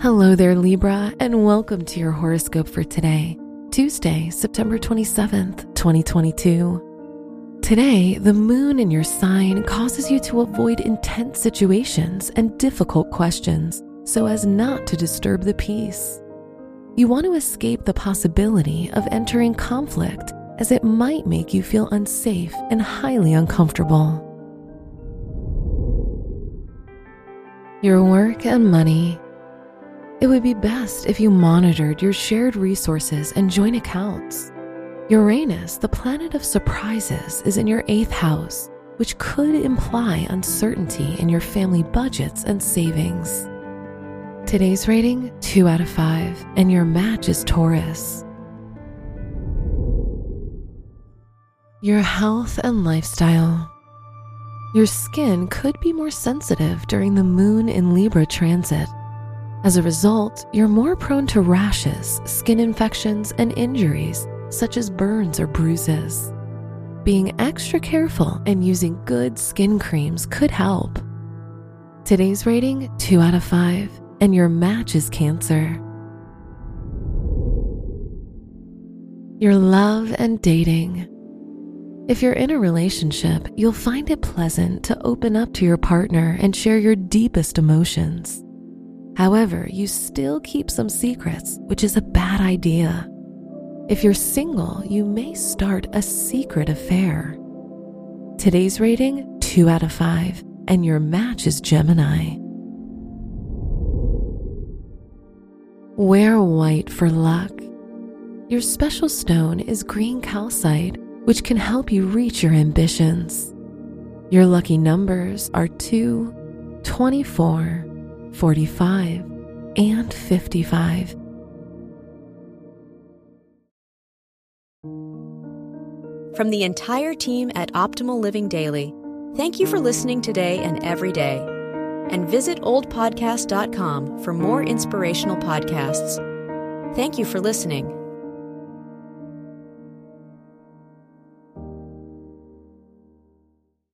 Hello there, Libra, and welcome to your horoscope for today, Tuesday, September 27th, 2022. Today, the moon in your sign causes you to avoid intense situations and difficult questions so as not to disturb the peace. You want to escape the possibility of entering conflict as it might make you feel unsafe and highly uncomfortable. Your work and money. It would be best if you monitored your shared resources and joint accounts. Uranus, the planet of surprises, is in your eighth house, which could imply uncertainty in your family budgets and savings. Today's rating 2 out of 5, and your match is Taurus. Your health and lifestyle. Your skin could be more sensitive during the moon in Libra transit as a result, you're more prone to rashes, skin infections, and injuries, such as burns or bruises. Being extra careful and using good skin creams could help. Today's rating 2 out of 5, and your match is Cancer. Your love and dating. If you're in a relationship, you'll find it pleasant to open up to your partner and share your deepest emotions. However, you still keep some secrets, which is a bad idea. If you're single, you may start a secret affair. Today's rating 2 out of 5, and your match is Gemini. Wear white for luck. Your special stone is green calcite, which can help you reach your ambitions. Your lucky numbers are 2, 24, 45, and 55. From the entire team at Optimal Living Daily, thank you for listening today and every day. And visit oldpodcast.com for more inspirational podcasts. Thank you for listening.